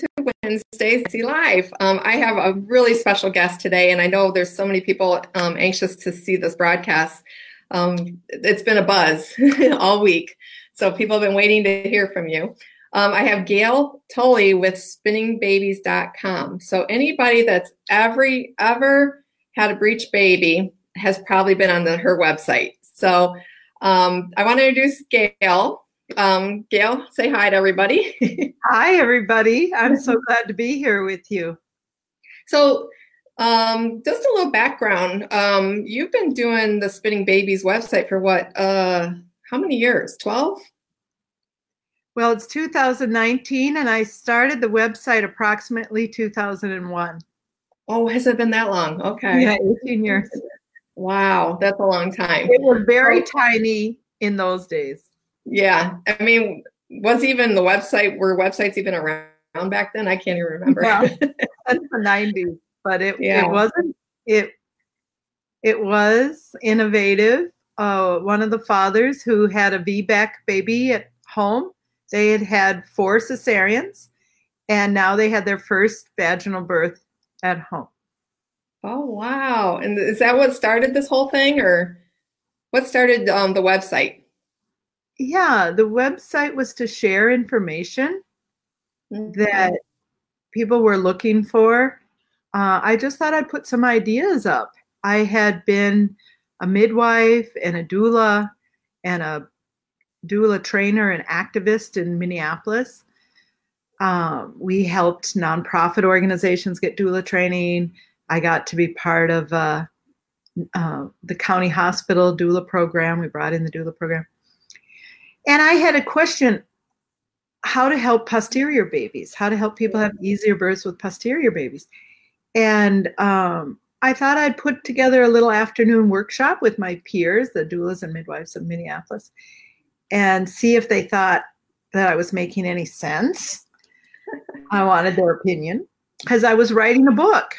to Wednesday See Live. Um, I have a really special guest today, and I know there's so many people um, anxious to see this broadcast. Um, it's been a buzz all week, so people have been waiting to hear from you. Um, I have Gail Tully with spinningbabies.com. So anybody that's every ever had a breech baby has probably been on the, her website. So um, I want to introduce Gail. Um, Gail, say hi to everybody. hi, everybody. I'm so glad to be here with you. So, um, just a little background. Um, you've been doing the Spinning Babies website for what? Uh, how many years? 12? Well, it's 2019, and I started the website approximately 2001. Oh, has it been that long? Okay. Yeah, 18 years. Wow, that's a long time. It was very tiny in those days. Yeah. I mean, was even the website, were websites even around back then? I can't even remember. Yeah, that's the 90s, but it, yeah. it wasn't, it, it was innovative. Uh, one of the fathers who had a VBAC baby at home, they had had four cesareans and now they had their first vaginal birth at home. Oh, wow. And is that what started this whole thing or what started um, the website? Yeah, the website was to share information mm-hmm. that people were looking for. Uh, I just thought I'd put some ideas up. I had been a midwife and a doula and a doula trainer and activist in Minneapolis. Um, we helped nonprofit organizations get doula training. I got to be part of uh, uh, the county hospital doula program. We brought in the doula program. And I had a question how to help posterior babies, how to help people have easier births with posterior babies. And um, I thought I'd put together a little afternoon workshop with my peers, the doulas and midwives of Minneapolis, and see if they thought that I was making any sense. I wanted their opinion because I was writing a book.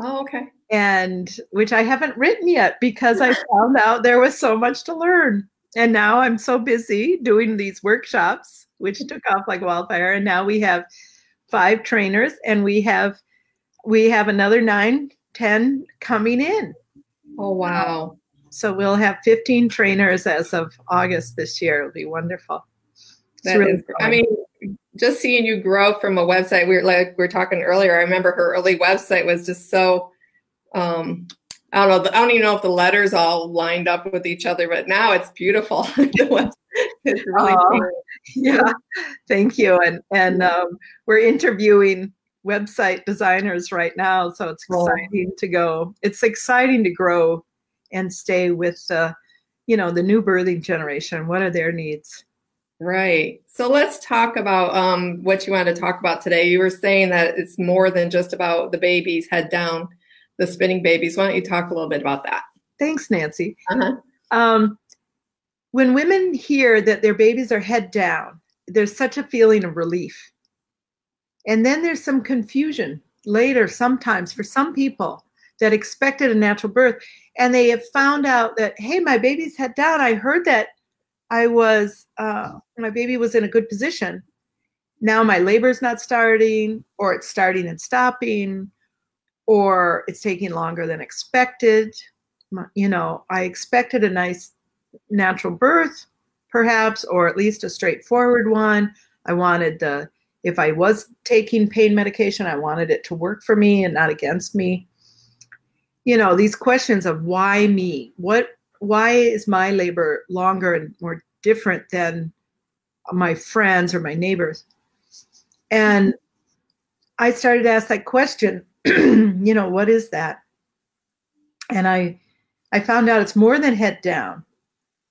Oh, okay. And which I haven't written yet because I found out there was so much to learn. And now I'm so busy doing these workshops, which took off like wildfire. And now we have five trainers and we have we have another nine, ten coming in. Oh wow. So we'll have 15 trainers as of August this year. It'll be wonderful. Really is, I mean, just seeing you grow from a website, we were like we were talking earlier. I remember her early website was just so um, I don't know. I don't even know if the letters all lined up with each other, but now it's beautiful. it's really uh, yeah. Thank you. And and um, we're interviewing website designers right now, so it's exciting oh. to go. It's exciting to grow and stay with the, you know, the new birthing generation. What are their needs? Right. So let's talk about um, what you want to talk about today. You were saying that it's more than just about the babies head down the spinning babies. Why don't you talk a little bit about that? Thanks, Nancy. Uh-huh. Um, when women hear that their babies are head down, there's such a feeling of relief. And then there's some confusion later, sometimes for some people that expected a natural birth, and they have found out that, hey, my baby's head down. I heard that I was, uh, my baby was in a good position. Now my labor's not starting, or it's starting and stopping, or it's taking longer than expected. You know, I expected a nice natural birth, perhaps, or at least a straightforward one. I wanted the, if I was taking pain medication, I wanted it to work for me and not against me. You know, these questions of why me? What, why is my labor longer and more different than my friends or my neighbors? And I started to ask that question you know, what is that? And I I found out it's more than head down.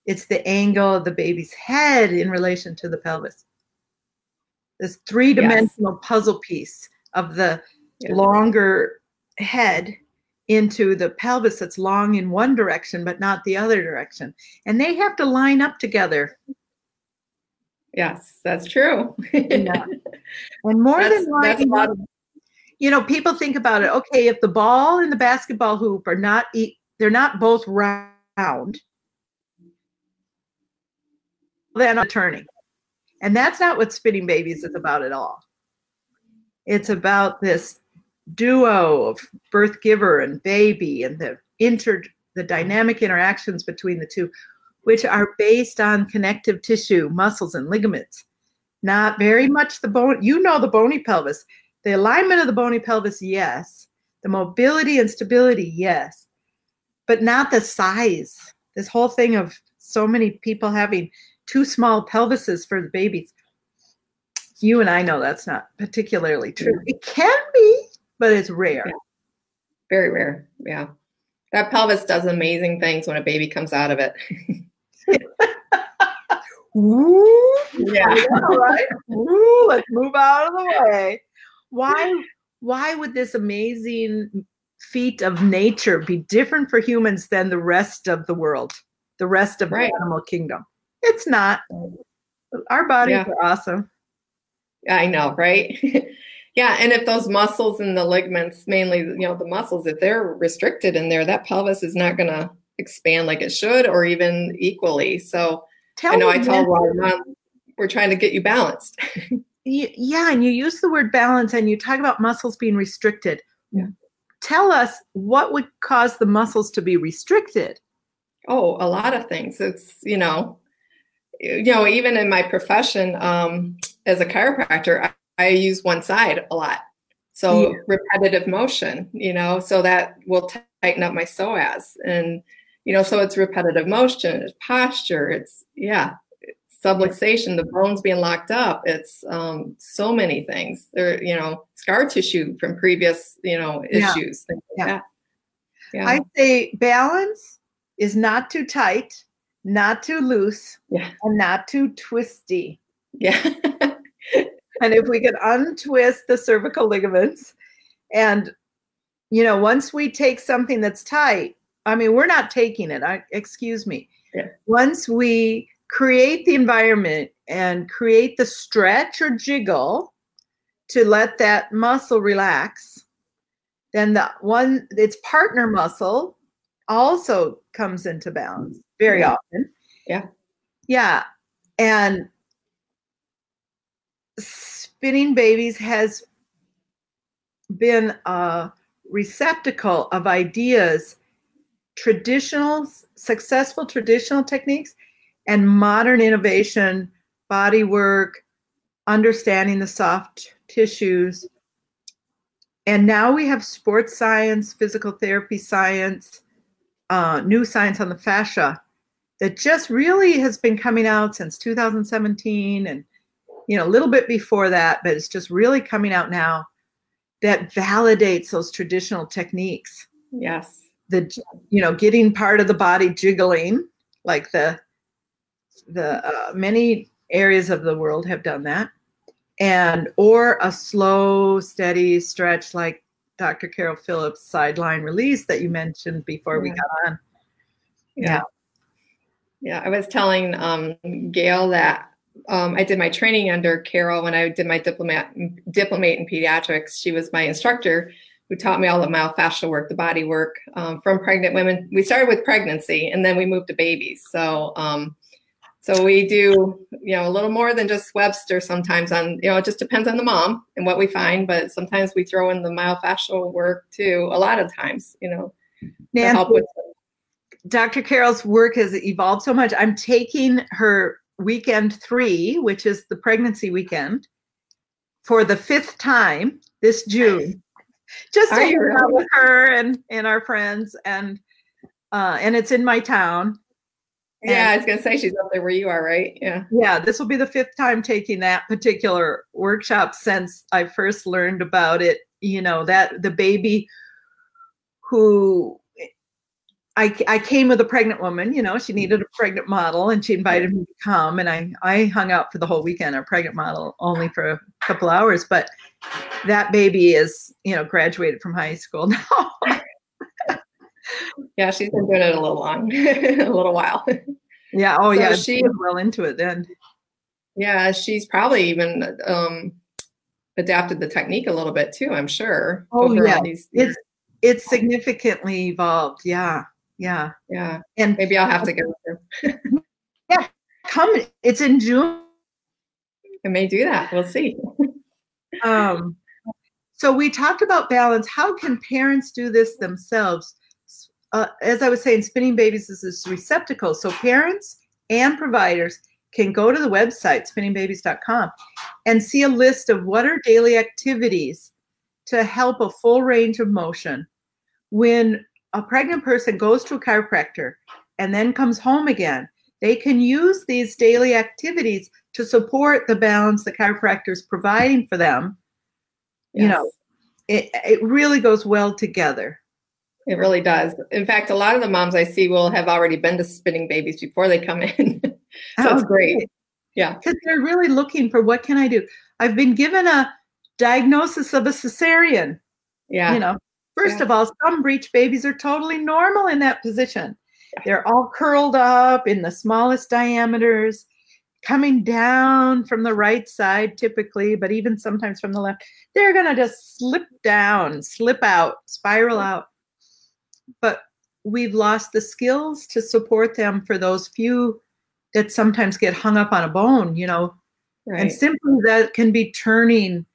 It's the angle of the baby's head in relation to the pelvis. This three-dimensional yes. puzzle piece of the longer head into the pelvis that's long in one direction but not the other direction. And they have to line up together. Yes, that's true. yeah. And more that's, than lining up, you know, people think about it. Okay, if the ball and the basketball hoop are not, they're not both round, then I'm turning. And that's not what spinning babies is about at all. It's about this duo of birth giver and baby and the inter the dynamic interactions between the two, which are based on connective tissue, muscles, and ligaments. Not very much the bone. You know the bony pelvis. The alignment of the bony pelvis, yes. The mobility and stability, yes. But not the size. This whole thing of so many people having too small pelvises for the babies. You and I know that's not particularly true. It can be, but it's rare. Yeah. Very rare. Yeah. That pelvis does amazing things when a baby comes out of it. Ooh, yeah. All right. Ooh, let's move out of the way. Why why would this amazing feat of nature be different for humans than the rest of the world, the rest of right. the animal kingdom? It's not. Our bodies yeah. are awesome. I know, right? yeah, and if those muscles and the ligaments, mainly, you know, the muscles, if they're restricted in there, that pelvis is not going to expand like it should, or even equally. So, Tell I know I told Mom, we're trying to get you balanced. yeah, and you use the word balance, and you talk about muscles being restricted. Yeah. Tell us what would cause the muscles to be restricted. Oh, a lot of things. It's you know, you know, even in my profession um, as a chiropractor, I, I use one side a lot. So yeah. repetitive motion, you know, so that will tighten up my psoas. And, you know, so it's repetitive motion, it's posture, it's, yeah, subluxation, the bones being locked up. It's um, so many things. There, you know, scar tissue from previous, you know, issues. Yeah. yeah. yeah. I say balance is not too tight not too loose yeah. and not too twisty. Yeah. and if we could untwist the cervical ligaments and you know, once we take something that's tight, I mean, we're not taking it. I, excuse me. Yeah. Once we create the environment and create the stretch or jiggle to let that muscle relax, then the one its partner muscle also comes into balance very yeah. often. Yeah. Yeah. And spinning babies has been a receptacle of ideas, traditional, successful traditional techniques, and modern innovation, body work, understanding the soft tissues. And now we have sports science, physical therapy science, uh, new science on the fascia that just really has been coming out since 2017 and you know a little bit before that but it's just really coming out now that validates those traditional techniques yes the you know getting part of the body jiggling like the the uh, many areas of the world have done that and or a slow steady stretch like dr carol phillips sideline release that you mentioned before yeah. we got on yeah. yeah yeah, I was telling um, Gail that um, I did my training under Carol when I did my diplomat diplomate in pediatrics. She was my instructor who taught me all the myofascial work, the body work um, from pregnant women. We started with pregnancy and then we moved to babies. So um, so we do you know a little more than just Webster sometimes on you know it just depends on the mom and what we find, but sometimes we throw in the myofascial work too. A lot of times, you know, Nancy, to help with. Dr. Carol's work has evolved so much. I'm taking her weekend three, which is the pregnancy weekend, for the fifth time this June, just to hang out with her and and our friends, and uh, and it's in my town. Yeah, I was gonna say she's up there where you are, right? Yeah. Yeah, this will be the fifth time taking that particular workshop since I first learned about it. You know that the baby who I, I came with a pregnant woman, you know, she needed a pregnant model and she invited me to come and I, I hung out for the whole weekend, a pregnant model only for a couple hours, but that baby is, you know, graduated from high school now. yeah, she's been doing it a little long, a little while. Yeah. Oh so yeah. She was well into it then. Yeah. She's probably even, um, adapted the technique a little bit too, I'm sure. Oh yeah. It's, it's significantly evolved. Yeah yeah yeah and maybe i'll have to go there yeah come it's in june i may do that we'll see um So we talked about balance. How can parents do this themselves? Uh, as I was saying, spinning babies is this receptacle. So parents and providers can go to the website, spinningbabies.com, and see a list of what are daily activities to help a full range of motion. When a pregnant person goes to a chiropractor and then comes home again, they can use these daily activities to support the balance the chiropractor is providing for them. Yes. You know, it, it really goes well together. It really does. In fact, a lot of the moms I see will have already been to spinning babies before they come in. so oh, it's great. great. Yeah. Because they're really looking for what can I do? I've been given a diagnosis of a cesarean. Yeah. You know, first yeah. of all, some breech babies are totally normal in that position. Yeah. They're all curled up in the smallest diameters, coming down from the right side typically, but even sometimes from the left. They're going to just slip down, slip out, spiral out. But we've lost the skills to support them for those few that sometimes get hung up on a bone, you know. Right. And simply that can be turning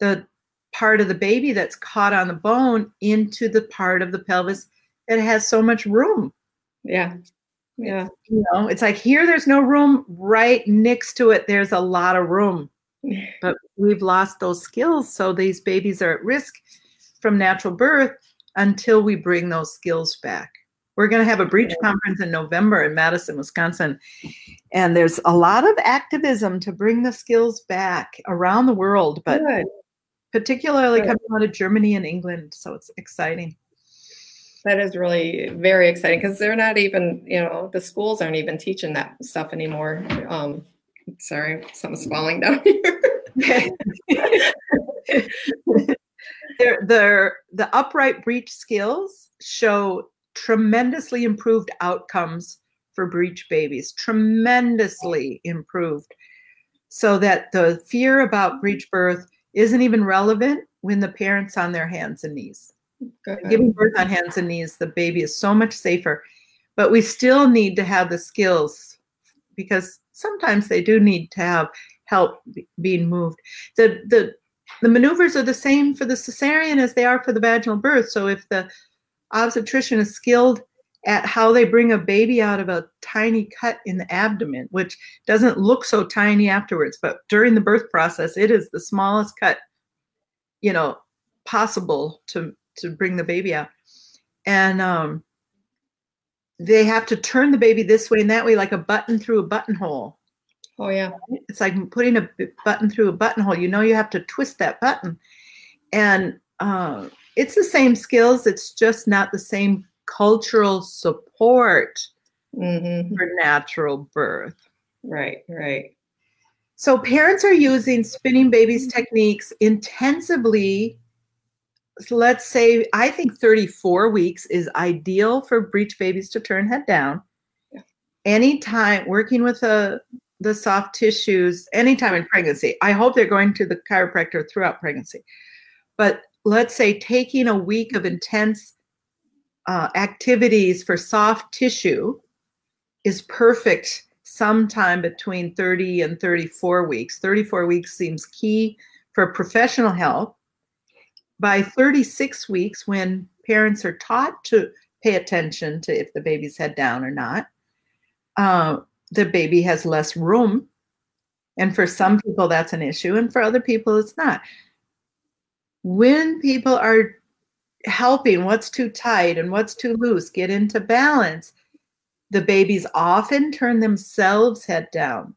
the part of the baby that's caught on the bone into the part of the pelvis that has so much room. Yeah. Yeah. You know, it's like here there's no room, right next to it there's a lot of room. But we've lost those skills so these babies are at risk from natural birth until we bring those skills back. We're going to have a breech conference in November in Madison, Wisconsin. And there's a lot of activism to bring the skills back around the world, but Good. particularly Good. coming out of Germany and England. So it's exciting. That is really very exciting because they're not even, you know, the schools aren't even teaching that stuff anymore. Um, sorry, something's falling down here. they're, they're, the upright breech skills show tremendously improved outcomes for breech babies, tremendously improved, so that the fear about breech birth isn't even relevant when the parent's on their hands and knees. Giving birth on hands and knees, the baby is so much safer. But we still need to have the skills because sometimes they do need to have help being moved. The the the maneuvers are the same for the cesarean as they are for the vaginal birth. So if the obstetrician is skilled at how they bring a baby out of a tiny cut in the abdomen, which doesn't look so tiny afterwards, but during the birth process, it is the smallest cut, you know, possible to to bring the baby out. And um, they have to turn the baby this way and that way, like a button through a buttonhole. Oh yeah, it's like putting a button through a buttonhole. You know, you have to twist that button, and uh, it's the same skills. It's just not the same cultural support mm-hmm. for natural birth. Right, right. So parents are using spinning babies techniques intensively. So let's say I think 34 weeks is ideal for breech babies to turn head down. Yeah. Anytime working with a the soft tissues, anytime in pregnancy. I hope they're going to the chiropractor throughout pregnancy. But let's say taking a week of intense uh, activities for soft tissue is perfect sometime between 30 and 34 weeks. 34 weeks seems key for professional health. By 36 weeks, when parents are taught to pay attention to if the baby's head down or not, uh, the baby has less room. And for some people, that's an issue, and for other people, it's not when people are helping what's too tight and what's too loose get into balance, the babies often turn themselves head down.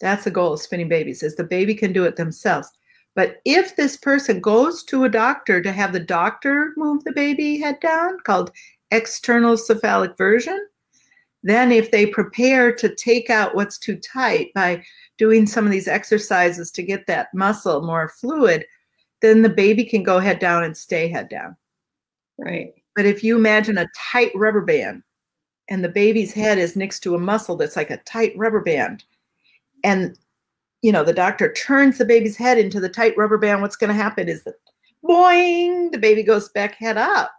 That's the goal of spinning babies is the baby can do it themselves. But if this person goes to a doctor to have the doctor move the baby head down, called external cephalic version, then if they prepare to take out what's too tight by doing some of these exercises to get that muscle more fluid, then the baby can go head down and stay head down. Right. But if you imagine a tight rubber band and the baby's head is next to a muscle that's like a tight rubber band, and you know, the doctor turns the baby's head into the tight rubber band, what's going to happen is that boing, the baby goes back head up.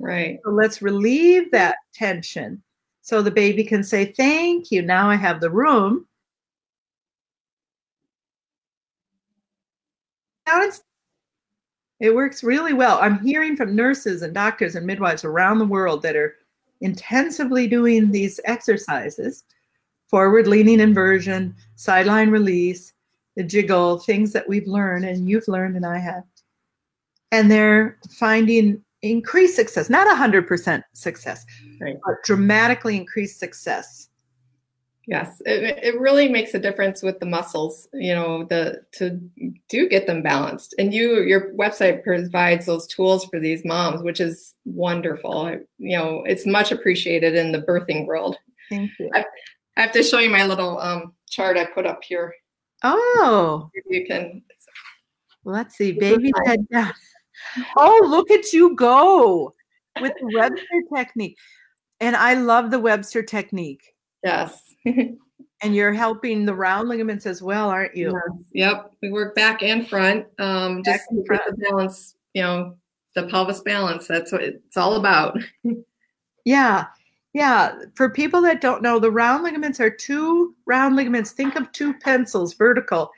Right. So let's relieve that tension so the baby can say, Thank you. Now I have the room. Now it's It works really well. I'm hearing from nurses and doctors and midwives around the world that are intensively doing these exercises forward leaning inversion, sideline release, the jiggle, things that we've learned and you've learned and I have. And they're finding increased success, not 100% success, right. dramatically increased success. Yes, it, it really makes a difference with the muscles, you know, the to do get them balanced. And you your website provides those tools for these moms, which is wonderful. You know, it's much appreciated in the birthing world. Thank you. I, I have to show you my little um, chart I put up here. Oh, you can. Let's see, baby head down. Oh, look at you go with the Webster technique. And I love the Webster technique. Yes. and you're helping the round ligaments as well, aren't you? Yes. Yep. We work back and front. Um, just front. the balance, you know, the pelvis balance. That's what it's all about. yeah. Yeah. For people that don't know, the round ligaments are two round ligaments. Think of two pencils vertical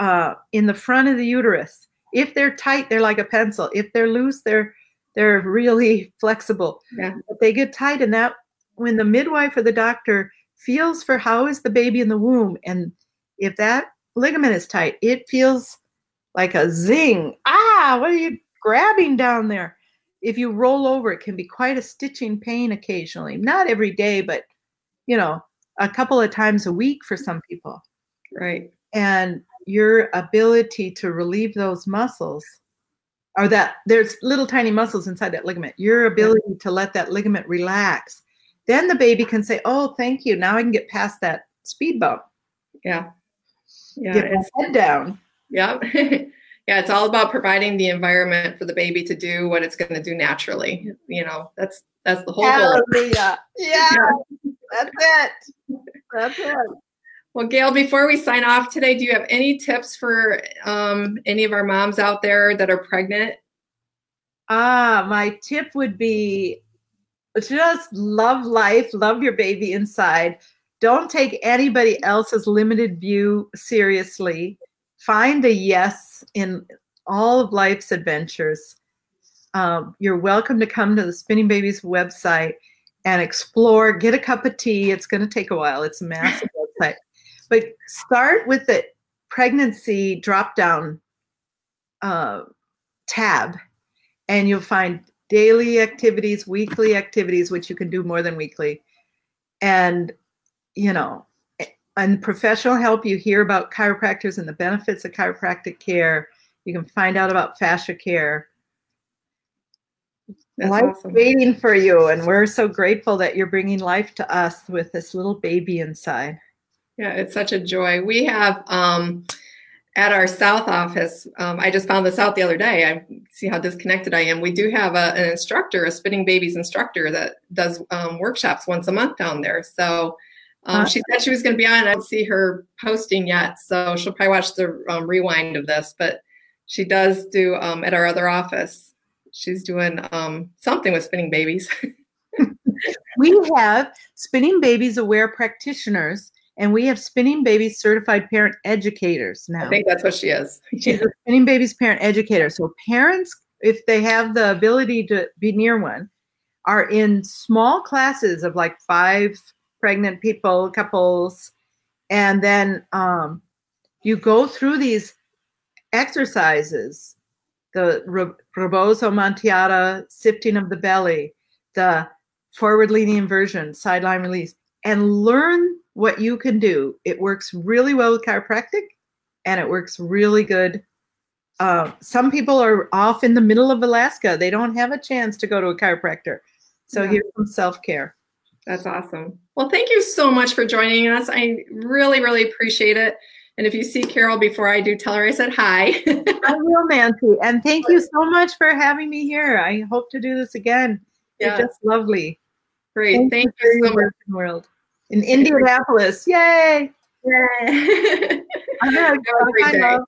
uh, in the front of the uterus. If they're tight, they're like a pencil. If they're loose, they're they're really flexible. Yeah. But they get tight, and that when the midwife or the doctor feels for how is the baby in the womb, and if that ligament is tight, it feels like a zing. Ah, what are you grabbing down there? If you roll over, it can be quite a stitching pain occasionally. Not every day, but you know, a couple of times a week for some people. Right. And your ability to relieve those muscles or that there's little tiny muscles inside that ligament. Your ability to let that ligament relax. Then the baby can say oh thank you. Now i can get past that speed bump. Yeah. Yeah get head down. Yeah yeah it's all about providing the environment for the baby to do what it's going to do naturally. You know that's that's the whole Hallelujah. goal yeah, yeah. that's it. That's it well, Gail, before we sign off today, do you have any tips for um, any of our moms out there that are pregnant? Ah, my tip would be just love life, love your baby inside. Don't take anybody else's limited view seriously. Find a yes in all of life's adventures. Um, you're welcome to come to the Spinning Babies website and explore. Get a cup of tea. It's going to take a while. It's a massive website. But start with the pregnancy drop down uh, tab, and you'll find daily activities, weekly activities, which you can do more than weekly. And, you know, and professional help, you hear about chiropractors and the benefits of chiropractic care. You can find out about fascia care. That's life awesome. waiting for you, and we're so grateful that you're bringing life to us with this little baby inside. Yeah, it's such a joy. We have um, at our South office, um, I just found this out the other day. I see how disconnected I am. We do have a, an instructor, a spinning babies instructor that does um, workshops once a month down there. So um, she said she was going to be on. I don't see her posting yet, so she'll probably watch the um, rewind of this. But she does do um, at our other office. She's doing um, something with spinning babies. we have spinning babies aware practitioners and we have Spinning Babies certified parent educators now. I think that's what she is. She's a Spinning Babies parent educator. So parents, if they have the ability to be near one, are in small classes of like five pregnant people, couples, and then um, you go through these exercises the rebozo manteada sifting of the belly the forward leaning inversion sideline release and learn what you can do. It works really well with chiropractic and it works really good. Uh, some people are off in the middle of Alaska. They don't have a chance to go to a chiropractor. So yeah. here's some self care. That's awesome. Well, thank you so much for joining us. I really, really appreciate it. And if you see Carol before I do, tell her I said hi. I will, Nancy. And thank you so much for having me here. I hope to do this again. Yeah. You're just lovely. Great. Thank, thank you, you so much. World in Indianapolis. Yay! Yay! I'm gonna go.